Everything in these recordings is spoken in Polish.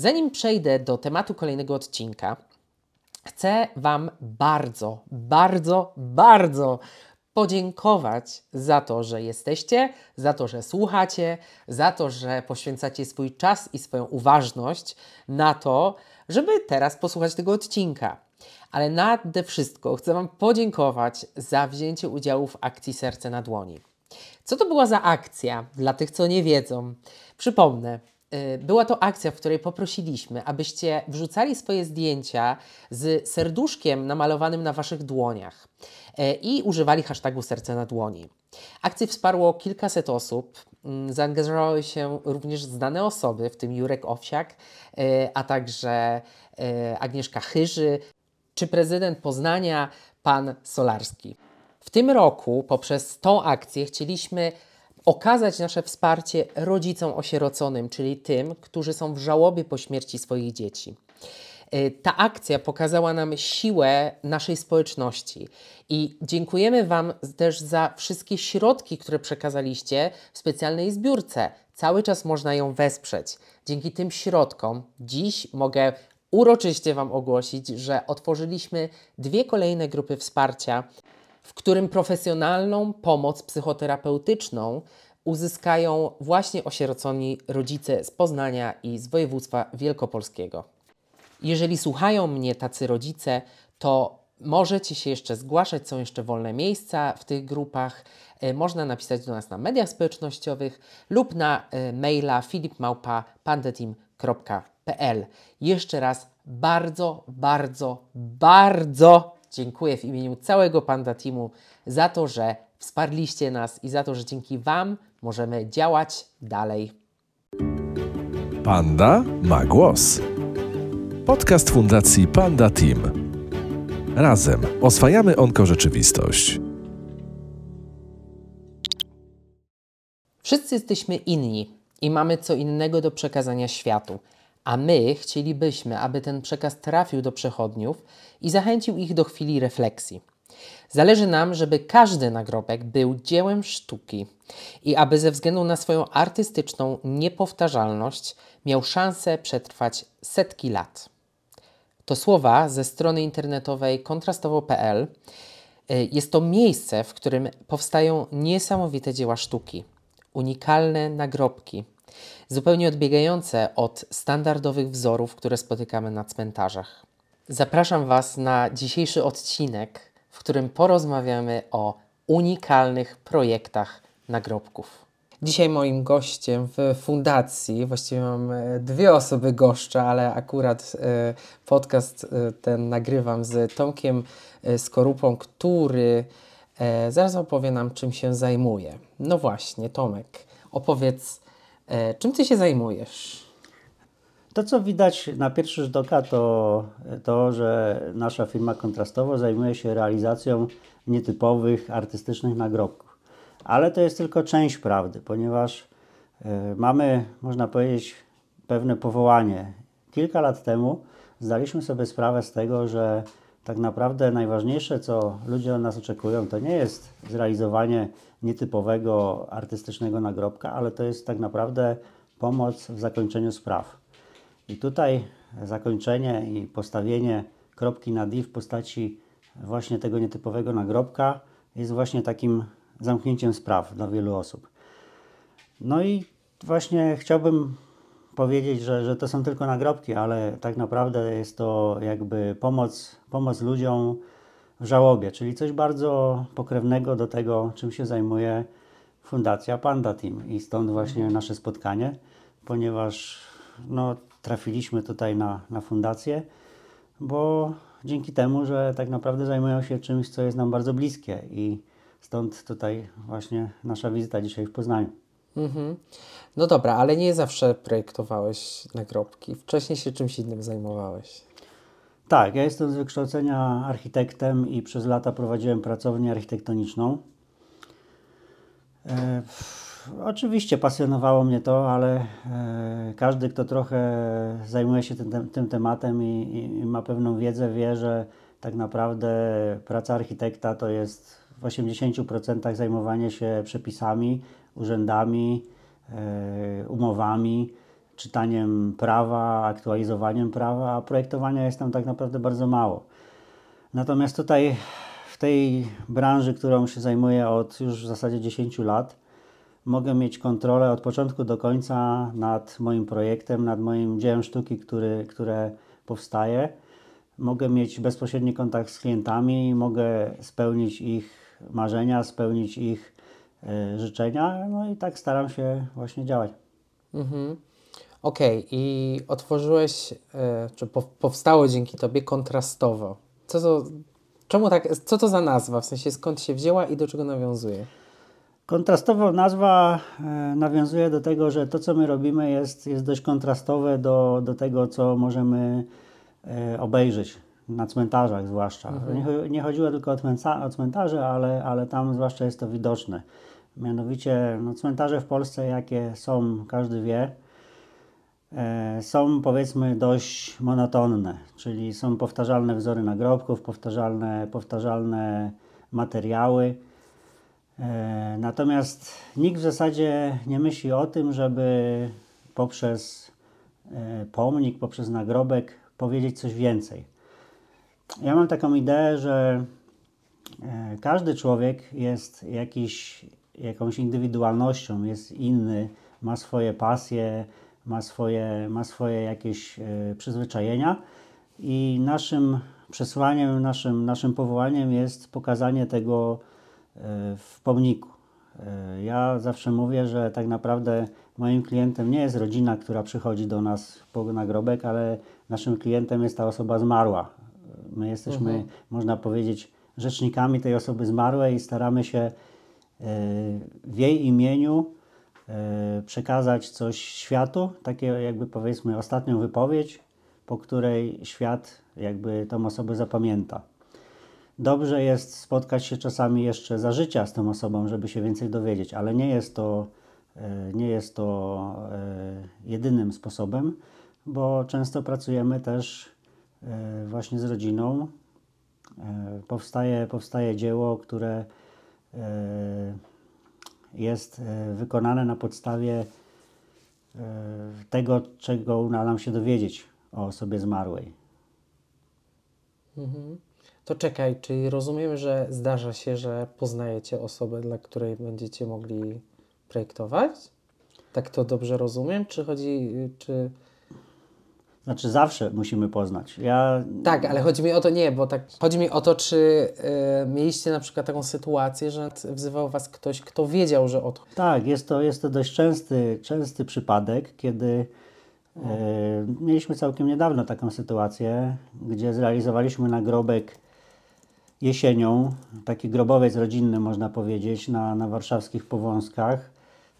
Zanim przejdę do tematu kolejnego odcinka, chcę Wam bardzo, bardzo, bardzo podziękować za to, że jesteście, za to, że słuchacie, za to, że poświęcacie swój czas i swoją uważność na to, żeby teraz posłuchać tego odcinka. Ale nade wszystko chcę Wam podziękować za wzięcie udziału w akcji Serce na Dłoni. Co to była za akcja? Dla tych, co nie wiedzą, przypomnę. Y, Była to akcja, w której poprosiliśmy, abyście wrzucali swoje zdjęcia z serduszkiem namalowanym na Waszych dłoniach y, i używali hashtagu Serce na Dłoni. Akcję wsparło kilkaset osób. Mm, Zaangażowały się również znane osoby, w tym Jurek Owsiak, y, a także Agnieszka Chyży, czy prezydent Poznania, pan Solarski. W tym roku poprzez tą akcję chcieliśmy okazać nasze wsparcie rodzicom osieroconym, czyli tym, którzy są w żałobie po śmierci swoich dzieci. Y, Ta akcja pokazała nam siłę naszej społeczności i dziękujemy Wam też za wszystkie środki, które przekazaliście w specjalnej zbiórce. Cały czas można ją wesprzeć. Dzięki tym środkom dziś mogę uroczyście Wam ogłosić, że otworzyliśmy dwie kolejne grupy wsparcia, w którym profesjonalną pomoc psychoterapeutyczną uzyskają właśnie osieroconi rodzice z Poznania i z województwa wielkopolskiego. Jeżeli słuchają mnie tacy rodzice, to możecie się jeszcze zgłaszać, są jeszcze wolne miejsca w tych grupach. E, Można napisać do nas na mediach społecznościowych lub na e, maila filipmałpa.pandeteam.pl. Jeszcze raz bardzo, bardzo, bardzo dziękuję w imieniu całego Panda Teamu za to, że wsparliście nas i za to, że dzięki Wam możemy działać dalej. Panda ma głos. Podcast Fundacji Panda Team. Razem oswajamy onkorzeczywistość. Wszyscy jesteśmy inni i mamy co innego do przekazania światu, a my chcielibyśmy, aby ten przekaz trafił do przechodniów i zachęcił ich do chwili refleksji. Zależy nam, żeby każdy nagrobek był dziełem sztuki i aby ze względu na swoją artystyczną niepowtarzalność miał szansę przetrwać setki lat. To słowa ze strony internetowej kontrastowo.pl. Jest to miejsce, w którym powstają niesamowite dzieła sztuki, unikalne nagrobki, zupełnie odbiegające od standardowych wzorów, które spotykamy na cmentarzach. Zapraszam Was na dzisiejszy odcinek, w którym porozmawiamy o unikalnych projektach nagrobków. Dzisiaj moim gościem w fundacji, właściwie mam e, dwie osoby goszcza, ale akurat e, podcast e, ten nagrywam z Tomkiem Skorupą, który zaraz opowie nam, czym się zajmuje. No właśnie, Tomek, opowiedz, czym ty się zajmujesz? To, co widać na pierwszy rzut oka, to to, że nasza firma kontrastowo zajmuje się realizacją nietypowych, artystycznych nagrobków. Ale to jest tylko część prawdy, ponieważ e, mamy, można powiedzieć, pewne powołanie. Kilka lat temu zdaliśmy sobie sprawę z tego, że tak naprawdę najważniejsze, co ludzie od nas oczekują, to nie jest zrealizowanie nietypowego, artystycznego nagrobka, ale to jest tak naprawdę pomoc w zakończeniu spraw. I tutaj zakończenie i postawienie kropki na D w postaci właśnie tego nietypowego nagrobka jest właśnie takim zamknięciem spraw dla wielu osób. No i właśnie chciałbym powiedzieć, że, że to są tylko nagrobki, ale tak naprawdę jest to jakby pomoc, pomoc ludziom w żałobie, czyli coś bardzo pokrewnego do tego, czym się zajmuje Fundacja Panda Team. I stąd właśnie nasze spotkanie, ponieważ no, trafiliśmy tutaj na, na fundację, bo dzięki temu, że tak naprawdę zajmują się czymś, co jest nam bardzo bliskie i stąd tutaj właśnie nasza wizyta dzisiaj w Poznaniu. Mhm. No dobra, ale nie zawsze projektowałeś nagrobki. Wcześniej się czymś innym zajmowałeś. Tak, ja jestem z wykształcenia architektem i przez lata prowadziłem pracownię architektoniczną. E, oczywiście pasjonowało mnie to, ale e, każdy, kto trochę zajmuje się tym, tym tematem i, i, ma pewną wiedzę, wie, że tak naprawdę praca architekta to jest w 80% zajmowanie się przepisami, urzędami, e, umowami. czytaniem prawa, aktualizowaniem prawa, a projektowania jest tam tak naprawdę bardzo mało. Natomiast tutaj w tej branży, którą się zajmuję od już w zasadzie 10 lat, mogę mieć kontrolę od początku do końca nad moim projektem, nad moim dziełem sztuki, który, które powstaje. Mogę mieć bezpośredni kontakt z klientami, mogę spełnić ich marzenia, spełnić ich życzenia, no i tak staram się właśnie działać. Mhm. Okej, i otworzyłeś, e, czy po, powstało dzięki Tobie kontrastowo. Co to, czemu tak, co to za nazwa? W sensie skąd się wzięła i do czego nawiązuje? Kontrastowo nazwa e, nawiązuje do tego, że to, co my robimy, jest, jest dość kontrastowe do, do tego, co możemy e, obejrzeć na cmentarzach zwłaszcza. Nie, nie chodziło tylko o cmentarze, ale, ale tam zwłaszcza jest to widoczne. Mianowicie no, cmentarze w Polsce, jakie są, każdy wie, e, są powiedzmy dość monotonne, czyli są powtarzalne wzory nagrobków, powtarzalne, powtarzalne materiały. E, Natomiast nikt w zasadzie nie myśli o tym, żeby poprzez e, pomnik, poprzez nagrobek powiedzieć coś więcej. Ja mam taką ideę, że e, każdy człowiek jest jakiś, jakąś indywidualnością, jest inny, ma swoje pasje, ma swoje, ma swoje jakieś e, przyzwyczajenia i naszym przesłaniem, naszym, naszym powołaniem jest pokazanie tego e, w pomniku. Ja zawsze mówię, że tak naprawdę moim klientem nie jest rodzina, która przychodzi do nas po nagrobek, ale naszym klientem jest ta osoba zmarła. My jesteśmy, można powiedzieć, rzecznikami tej osoby zmarłej i staramy się e, w jej imieniu e, przekazać coś światu, takie jakby powiedzmy ostatnią wypowiedź, po której świat jakby tą osobę zapamięta. Dobrze jest spotkać się czasami jeszcze za życia z tą osobą, żeby się więcej dowiedzieć, ale nie jest to, e, nie jest to jedynym sposobem, bo często pracujemy też właśnie z rodziną. E, Powstaje, powstaje dzieło, które e, jest e, wykonane na podstawie e, tego, czego uda nam się dowiedzieć o osobie zmarłej. To czekaj, czyli rozumiem, że zdarza się, że poznajecie osobę, dla której będziecie mogli projektować? Tak to dobrze rozumiem? Czy chodzi, czy... Znaczy zawsze musimy poznać. Ja Tak, ale chodzi mi o to nie, bo tak. Chodzi mi o to, czy e, mieliście na przykład taką sytuację, że wzywał was ktoś, kto wiedział, że o to. Tak, jest to, jest to dość częsty, częsty przypadek, kiedy e, mieliśmy całkiem niedawno taką sytuację, gdzie zrealizowaliśmy nagrobek jesienią, taki grobowiec rodzinny można powiedzieć, na, na warszawskich Powązkach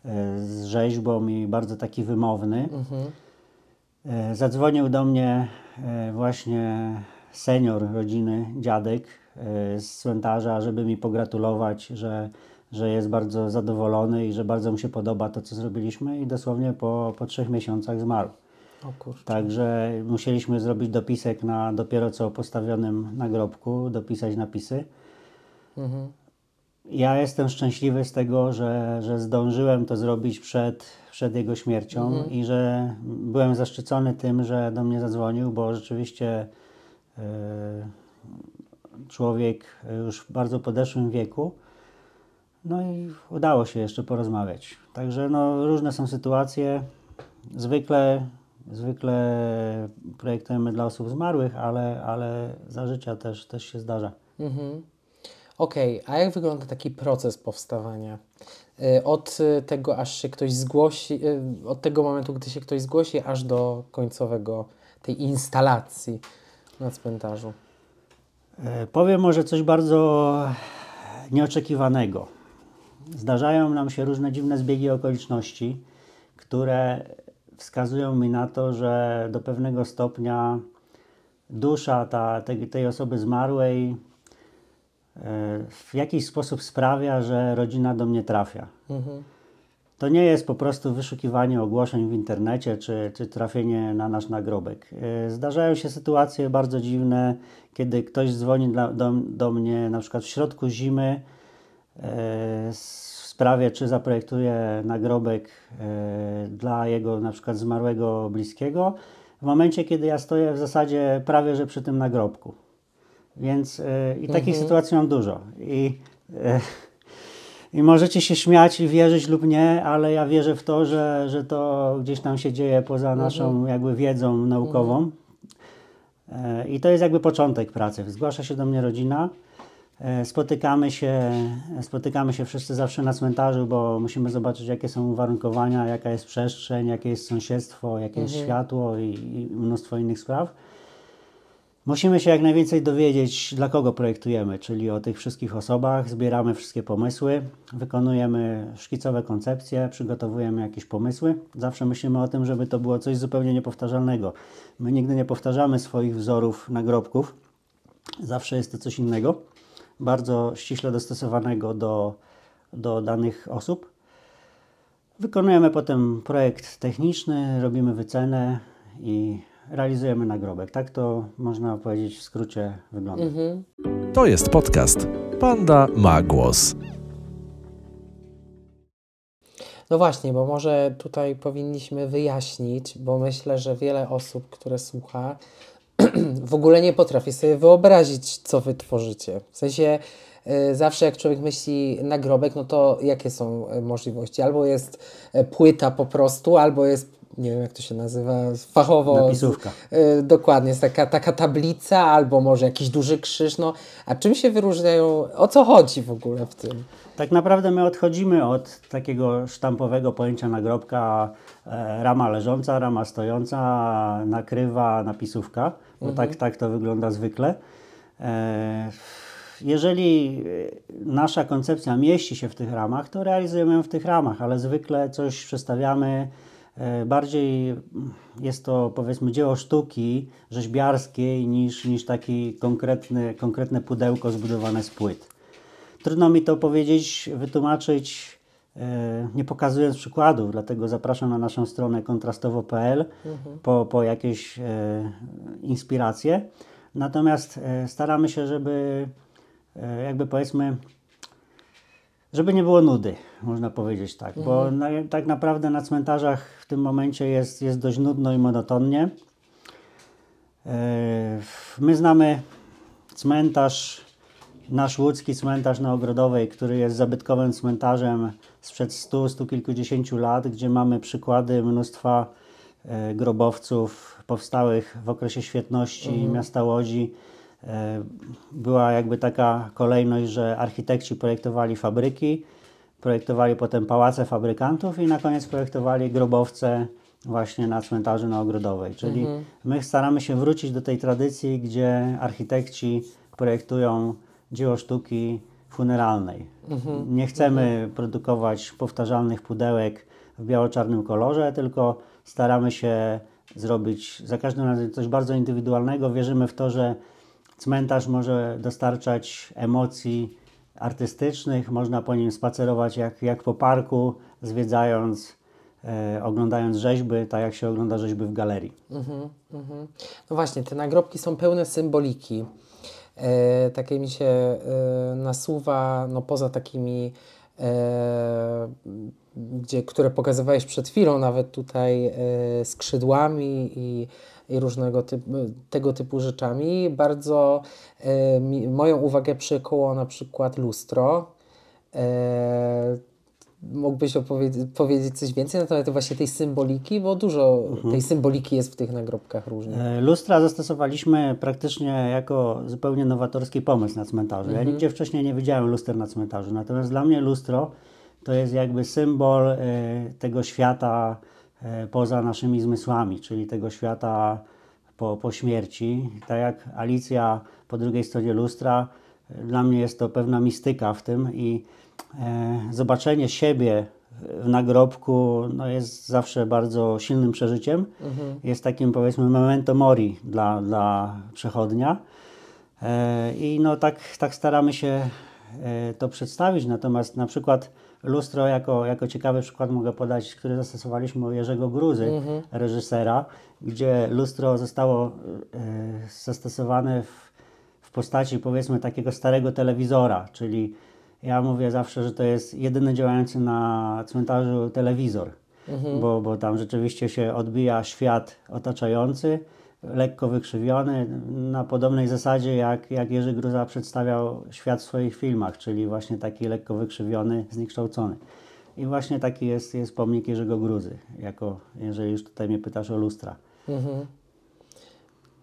e, z rzeźbą i bardzo taki wymowny. E, Zadzwonił do mnie e, właśnie senior rodziny, dziadek e, z cmentarza, żeby mi pogratulować, że, że jest bardzo zadowolony i że bardzo mu się podoba to, co zrobiliśmy i dosłownie po, po trzech miesiącach zmarł. Także musieliśmy zrobić dopisek na dopiero co postawionym nagrobku, dopisać napisy. Ja jestem szczęśliwy z tego, że, że zdążyłem to zrobić przed, przed jego śmiercią i że byłem zaszczycony tym, że do mnie zadzwonił, bo rzeczywiście e, człowiek już w bardzo podeszłym wieku. No i udało się jeszcze porozmawiać. Także no, różne są sytuacje. Zwykle, zwykle projektujemy dla osób zmarłych, ale, ale za życia też, też się zdarza. Mhm. Okej, a jak wygląda taki proces powstawania? Y, Od tego, aż się ktoś zgłosi, y, od tego momentu, gdy się ktoś zgłosi, aż do końcowego tej instalacji na cmentarzu. E, Powiem może coś bardzo nieoczekiwanego. Zdarzają nam się różne dziwne zbiegi okoliczności, które wskazują mi na to, że do pewnego stopnia dusza ta, tej, osoby zmarłej w jakiś sposób sprawia, że rodzina do mnie trafia. To nie jest po prostu wyszukiwanie ogłoszeń w internecie czy, czy trafienie na nasz nagrobek. E, Zdarzają się sytuacje bardzo dziwne, kiedy ktoś dzwoni dla, do, do mnie na przykład w środku zimy w sprawie, czy zaprojektuje nagrobek dla jego na przykład zmarłego bliskiego, w momencie, kiedy ja stoję w zasadzie prawie, że przy tym nagrobku. Więc i takich Mhm. sytuacji mam dużo. I, I możecie się śmiać i wierzyć lub nie, ale ja wierzę w to, że, że to gdzieś tam się dzieje poza naszą jakby wiedzą naukową. E, I to jest jakby początek pracy. Zgłasza się do mnie rodzina, e, spotykamy się, spotykamy się wszyscy zawsze na cmentarzu, bo musimy zobaczyć, jakie są uwarunkowania, jaka jest przestrzeń, jakie jest sąsiedztwo, jakie jest światło i, i mnóstwo innych spraw. Musimy się jak najwięcej dowiedzieć, dla kogo projektujemy, czyli o tych wszystkich osobach, zbieramy wszystkie pomysły, wykonujemy szkicowe koncepcje, przygotowujemy jakieś pomysły. Zawsze myślimy o tym, żeby to było coś zupełnie niepowtarzalnego. My nigdy nie powtarzamy swoich wzorów nagrobków, zawsze jest to coś innego, bardzo ściśle dostosowanego do, do danych osób. Wykonujemy potem projekt techniczny, robimy wycenę i realizujemy nagrobek. Tak to można powiedzieć w skrócie wygląda. To jest podcast Panda ma głos. No właśnie, bo może tutaj powinniśmy wyjaśnić, bo myślę, że wiele osób, które słucha, w ogóle nie potrafi sobie wyobrazić, co wy tworzycie. W sensie y, zawsze jak człowiek myśli nagrobek, no to jakie są y, możliwości? Albo jest y, płyta po prostu, albo jest, nie wiem jak to się nazywa, fachowo. Napisówka. Y, dokładnie, jest taka, taka tablica, albo może jakiś duży krzyż. No, a czym się wyróżniają? O co chodzi w ogóle w tym? Tak naprawdę my odchodzimy od takiego sztampowego pojęcia nagrobka e, rama leżąca, rama stojąca, nakrywa, napisówka, bo tak, tak to wygląda zwykle. E, jeżeli e, nasza koncepcja mieści się w tych ramach, to realizujemy ją w tych ramach, ale zwykle coś przestawiamy. E, Bardziej mm, jest to powiedzmy dzieło sztuki rzeźbiarskiej niż, niż taki konkretny, konkretne pudełko zbudowane z płyt. Trudno mi to powiedzieć, wytłumaczyć, e, nie pokazując przykładów, dlatego zapraszam na naszą stronę kontrastowo.pl po, po jakieś e, inspiracje. Natomiast staramy się, żeby jakby powiedzmy, żeby nie było nudy, można powiedzieć tak, bo na, tak naprawdę na cmentarzach w tym momencie jest, jest dość nudno i monotonnie. E, My znamy cmentarz, nasz łódzki cmentarz na Ogrodowej, który jest zabytkowym cmentarzem sprzed 100, stu kilkudziesięciu lat, gdzie mamy przykłady mnóstwa e, grobowców powstałych w okresie świetności miasta Łodzi. E, Była jakby taka kolejność, że architekci projektowali fabryki, projektowali potem pałace fabrykantów i na koniec projektowali grobowce właśnie na cmentarzu na Ogrodowej. Czyli my staramy się wrócić do tej tradycji, gdzie architekci projektują dzieło sztuki funeralnej. Nie chcemy produkować powtarzalnych pudełek w biało-czarnym kolorze, tylko staramy się zrobić za każdym razem coś bardzo indywidualnego. Wierzymy w to, że cmentarz może dostarczać emocji artystycznych, można po nim spacerować jak, jak po parku, zwiedzając, e, oglądając rzeźby, tak jak się ogląda rzeźby w galerii. No właśnie, te nagrobki są pełne symboliki. E, takie mi się e, nasuwa, no poza takimi, e, gdzie, które pokazywałeś przed chwilą, nawet tutaj e, skrzydłami i, i różnego typu, tego typu rzeczami. Bardzo e, moją uwagę przykuło na przykład lustro. E, Mógłbyś opowiedzieć powiedzieć coś więcej na temat właśnie tej symboliki, bo dużo tej symboliki jest w tych nagrobkach różnych. E, Lustra zastosowaliśmy praktycznie jako zupełnie nowatorski pomysł na cmentarzu. Ja nigdzie wcześniej nie widziałem luster na cmentarzu, natomiast dla mnie lustro to jest jakby symbol e, tego świata poza naszymi zmysłami, czyli tego świata po, po śmierci. Tak jak Alicja po drugiej stronie lustra, e, dla mnie jest to pewna mistyka w tym i e, zobaczenie siebie w nagrobku no, jest zawsze bardzo silnym przeżyciem. Jest takim powiedzmy memento mori dla, dla przechodnia. E, I no, tak, tak staramy się e, to przedstawić. Natomiast na przykład lustro jako, jako ciekawy przykład mogę podać, który zastosowaliśmy u Jerzego Gruzy, reżysera, gdzie lustro zostało e, zastosowane w, w postaci powiedzmy takiego starego telewizora, czyli Ja mówię zawsze, że to jest jedyny działający na cmentarzu telewizor, bo, bo tam rzeczywiście się odbija świat otaczający, lekko wykrzywiony, na podobnej zasadzie jak, jak Jerzy Gruza przedstawiał świat w swoich filmach, czyli właśnie taki lekko wykrzywiony, zniekształcony. I właśnie taki jest, jest pomnik Jerzego Gruzy, jako, jeżeli już tutaj mnie pytasz o lustra.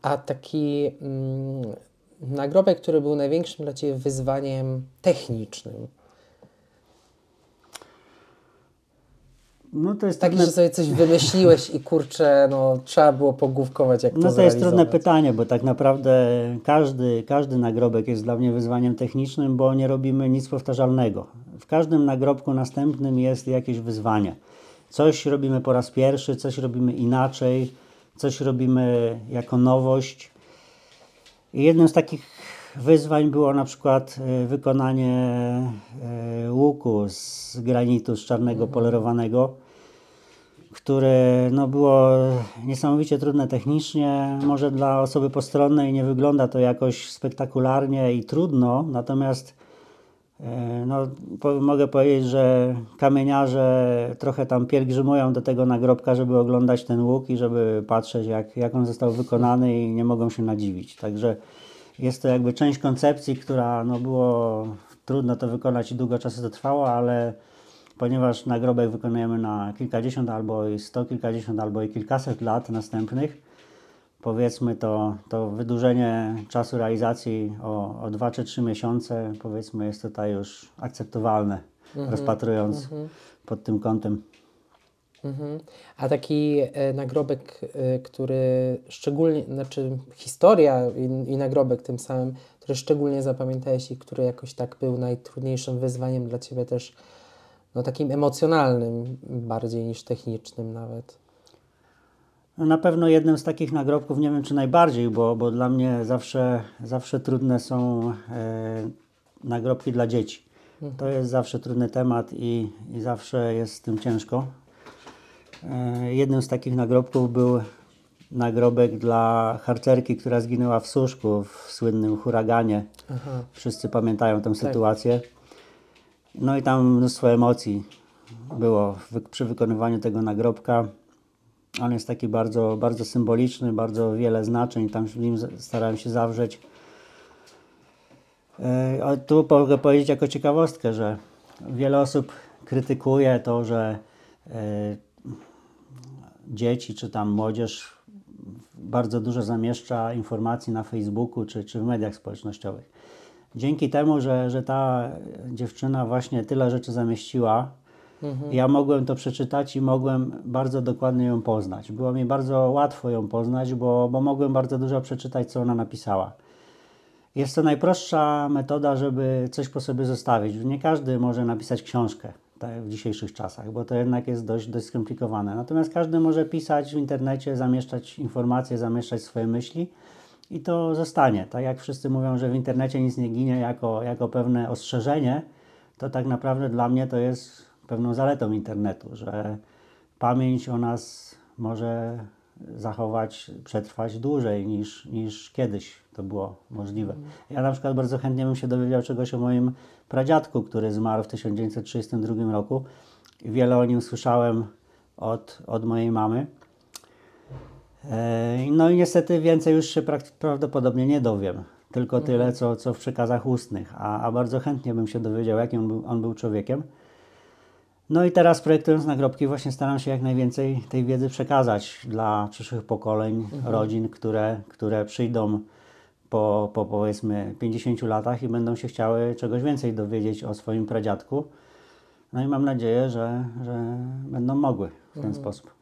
A taki mm, nagrobek, który był największym dla Ciebie wyzwaniem technicznym. No to jest Taki, trudne- że sobie coś wymyśliłeś i kurczę, no trzeba było pogłówkować, jak to No to jest trudne pytanie, bo tak naprawdę każdy, każdy nagrobek jest dla mnie wyzwaniem technicznym, bo nie robimy nic powtarzalnego. W każdym nagrobku następnym jest jakieś wyzwanie. Coś robimy po raz pierwszy, coś robimy inaczej, coś robimy jako nowość. I jednym z takich wyzwań było na przykład e, wykonanie e, łuku z granitu, z czarnego polerowanego które no, było niesamowicie trudne technicznie. Może dla osoby postronnej nie wygląda to jakoś spektakularnie i trudno, natomiast e, no, po, mogę powiedzieć, że kamieniarze trochę tam pielgrzymują do tego nagrobka, żeby oglądać ten łuk i żeby patrzeć, jak, jak on został wykonany i nie mogą się nadziwić. Także jest to jakby część koncepcji, która no, było trudno to wykonać i długo czasu to trwało, ale ponieważ nagrobek wykonujemy na kilkadziesiąt albo i sto kilkadziesiąt albo i kilkaset lat następnych, powiedzmy to, to wydłużenie czasu realizacji o, o 2 czy 3 miesiące, powiedzmy jest tutaj już akceptowalne, rozpatrując pod tym kątem. Mhm. A taki e, nagrobek, e, który szczególnie, znaczy historia i, i nagrobek tym samym, który szczególnie zapamiętałeś i który jakoś tak był najtrudniejszym wyzwaniem dla Ciebie też, no takim emocjonalnym bardziej niż technicznym nawet. No na pewno jednym z takich nagrobków, nie wiem czy najbardziej, bo, bo dla mnie zawsze, zawsze trudne są e, nagrobki dla dzieci. To jest zawsze trudny temat i, i zawsze jest z tym ciężko. E, jednym z takich nagrobków był nagrobek dla harcerki, która zginęła w Suszku w słynnym huraganie. Aha. Wszyscy pamiętają tę sytuację. No i tam mnóstwo emocji było przy wykonywaniu tego nagrobka. On jest taki bardzo, bardzo symboliczny, bardzo wiele znaczeń tam w nim starałem się zawrzeć. E, a Tu mogę powiedzieć jako ciekawostkę, że wiele osób krytykuje to, że e, dzieci czy tam młodzież bardzo dużo zamieszcza informacji na Facebooku czy, czy w mediach społecznościowych. Dzięki temu, że, że ta dziewczyna właśnie tyle rzeczy zamieściła, ja mogłem to przeczytać i mogłem bardzo dokładnie ją poznać. Było mi bardzo łatwo ją poznać, bo, bo mogłem bardzo dużo przeczytać, co ona napisała. Jest to najprostsza metoda, żeby coś po sobie zostawić. Nie każdy może napisać książkę tak, w dzisiejszych czasach, bo to jednak jest dość, dość skomplikowane. Natomiast każdy może pisać w internecie, zamieszczać informacje, zamieszczać swoje myśli i to zostanie. Tak jak wszyscy mówią, że w internecie nic nie ginie jako, jako pewne ostrzeżenie, to tak naprawdę dla mnie to jest pewną zaletą internetu, że pamięć o nas może zachować, przetrwać dłużej niż, niż kiedyś to było możliwe. Ja na przykład bardzo chętnie bym się dowiedział czegoś o moim pradziadku, który zmarł w 1932 roku. Wiele o nim słyszałem od, od mojej mamy. No i niestety więcej już się prawdopodobnie nie dowiem. Tylko tyle, co, co w przekazach ustnych. A, a bardzo chętnie bym się dowiedział, jakim on był, on był człowiekiem. No i teraz projektując nagrobki właśnie staram się jak najwięcej tej wiedzy przekazać dla przyszłych pokoleń, rodzin, które, które przyjdą po, po powiedzmy 50 latach i będą się chciały czegoś więcej dowiedzieć o swoim pradziadku. No i mam nadzieję, że, że będą mogły w ten sposób.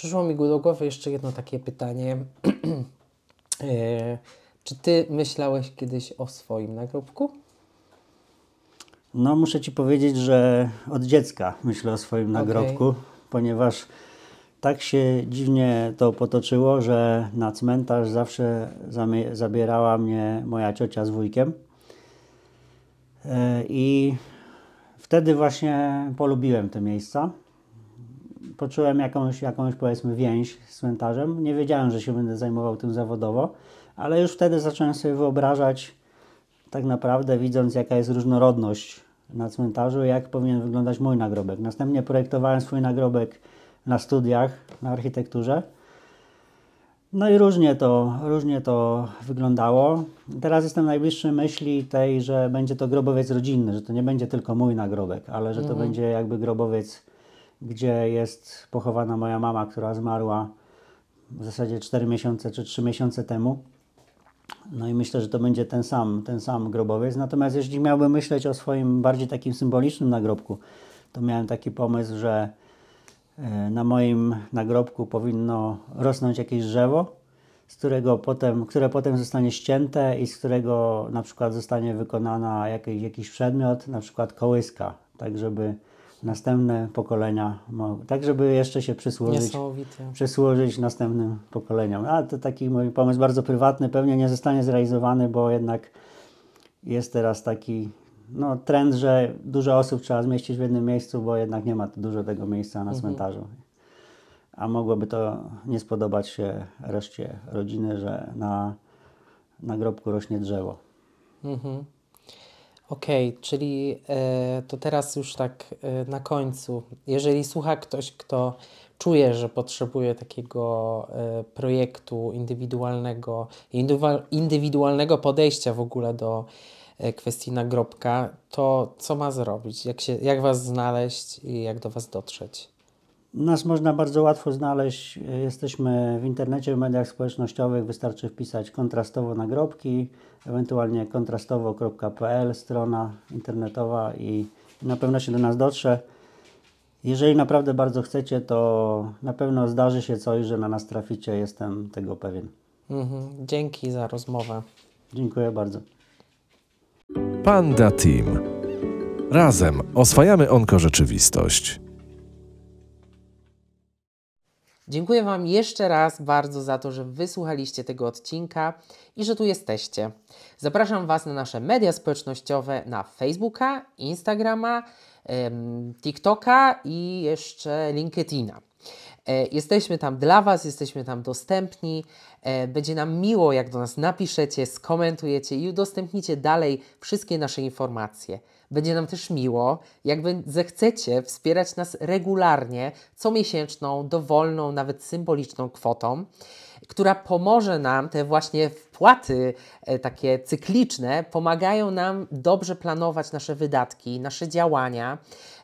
Przyszło mi do głowy jeszcze jedno takie pytanie. E, Czy Ty myślałeś kiedyś o swoim nagrobku? No, muszę Ci powiedzieć, że od dziecka myślę o swoim nagrobku, ponieważ tak się dziwnie to potoczyło, że na cmentarz zawsze zabierała mnie moja ciocia z wujkiem. E, I wtedy właśnie polubiłem te miejsca. Poczułem jakąś, jakąś powiedzmy więź z cmentarzem. Nie wiedziałem, że się będę zajmował tym zawodowo, ale już wtedy zacząłem sobie wyobrażać, tak naprawdę widząc jaka jest różnorodność na cmentarzu, jak powinien wyglądać mój nagrobek. Następnie projektowałem swój nagrobek na studiach na architekturze. No i różnie to, różnie to wyglądało. Teraz jestem najbliższy myśli tej, że będzie to grobowiec rodzinny, że to nie będzie tylko mój nagrobek, ale że to będzie jakby grobowiec, gdzie jest pochowana moja mama, która zmarła w zasadzie 4 miesiące czy 3 miesiące temu. No i myślę, że to będzie ten sam, ten sam grobowiec. Natomiast jeśli miałbym myśleć o swoim bardziej takim symbolicznym nagrobku, to miałem taki pomysł, że e, na moim nagrobku powinno rosnąć jakieś drzewo, z którego potem, które potem zostanie ścięte i z którego na przykład zostanie wykonana jakiś, jakiś przedmiot, na przykład kołyska, tak żeby następne pokolenia, tak żeby jeszcze się przysłużyć przysłużyć następnym pokoleniom. A to taki mój pomysł bardzo prywatny, pewnie nie zostanie zrealizowany, bo jednak jest teraz taki no, trend, że dużo osób trzeba zmieścić w jednym miejscu, bo jednak nie ma dużo tego miejsca na cmentarzu. A mogłoby to nie spodobać się reszcie rodziny, że na nagrobku rośnie drzewo. Mhm. Okej, czyli e, to teraz już tak e, na końcu. Jeżeli słucha ktoś, kto czuje, że potrzebuje takiego e, projektu indywidualnego, indywidualnego podejścia w ogóle do kwestii nagrobka, to co ma zrobić? Jak, się, jak Was znaleźć i jak do Was dotrzeć? Nas można bardzo łatwo znaleźć. Jesteśmy w internecie, w mediach społecznościowych. Wystarczy wpisać kontrastowo nagrobki, ewentualnie kontrastowo.pl, strona internetowa i na pewno się do nas dotrze. Jeżeli naprawdę bardzo chcecie, to na pewno zdarzy się coś, że na nas traficie. Jestem tego pewien. Mhm. Dzięki za rozmowę. Dziękuję bardzo. Panda Team. Razem oswajamy onkorzeczywistość. Dziękuję Wam jeszcze raz bardzo za to, że wysłuchaliście tego odcinka i że tu jesteście. Zapraszam Was na nasze media społecznościowe na Facebooka, Instagrama, TikToka i jeszcze LinkedIna. E, Jesteśmy tam dla Was, jesteśmy tam dostępni. E, Będzie nam miło, jak do nas napiszecie, skomentujecie i udostępnicie dalej wszystkie nasze informacje. Będzie nam też miło, jak wy- zechcecie wspierać nas regularnie, comiesięczną, dowolną, nawet symboliczną kwotą, która pomoże nam, te właśnie wpłaty e, takie cykliczne, pomagają nam dobrze planować nasze wydatki, nasze działania.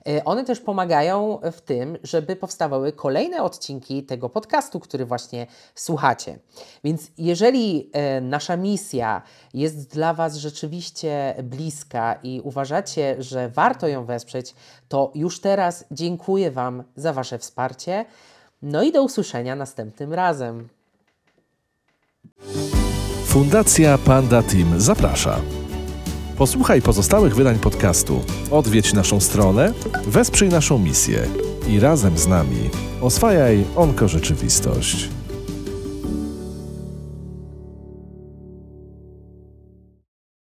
E, One też pomagają w tym, żeby powstawały kolejne odcinki tego podcastu, który właśnie słuchacie. Więc jeżeli e, nasza misja jest dla Was rzeczywiście bliska i uważacie, że warto ją wesprzeć, to już teraz dziękuję Wam za Wasze wsparcie. No i do usłyszenia następnym razem. Fundacja Panda Team zaprasza. Posłuchaj pozostałych wydań podcastu, odwiedź naszą stronę, wesprzyj naszą misję i razem z nami oswajaj onkorzeczywistość.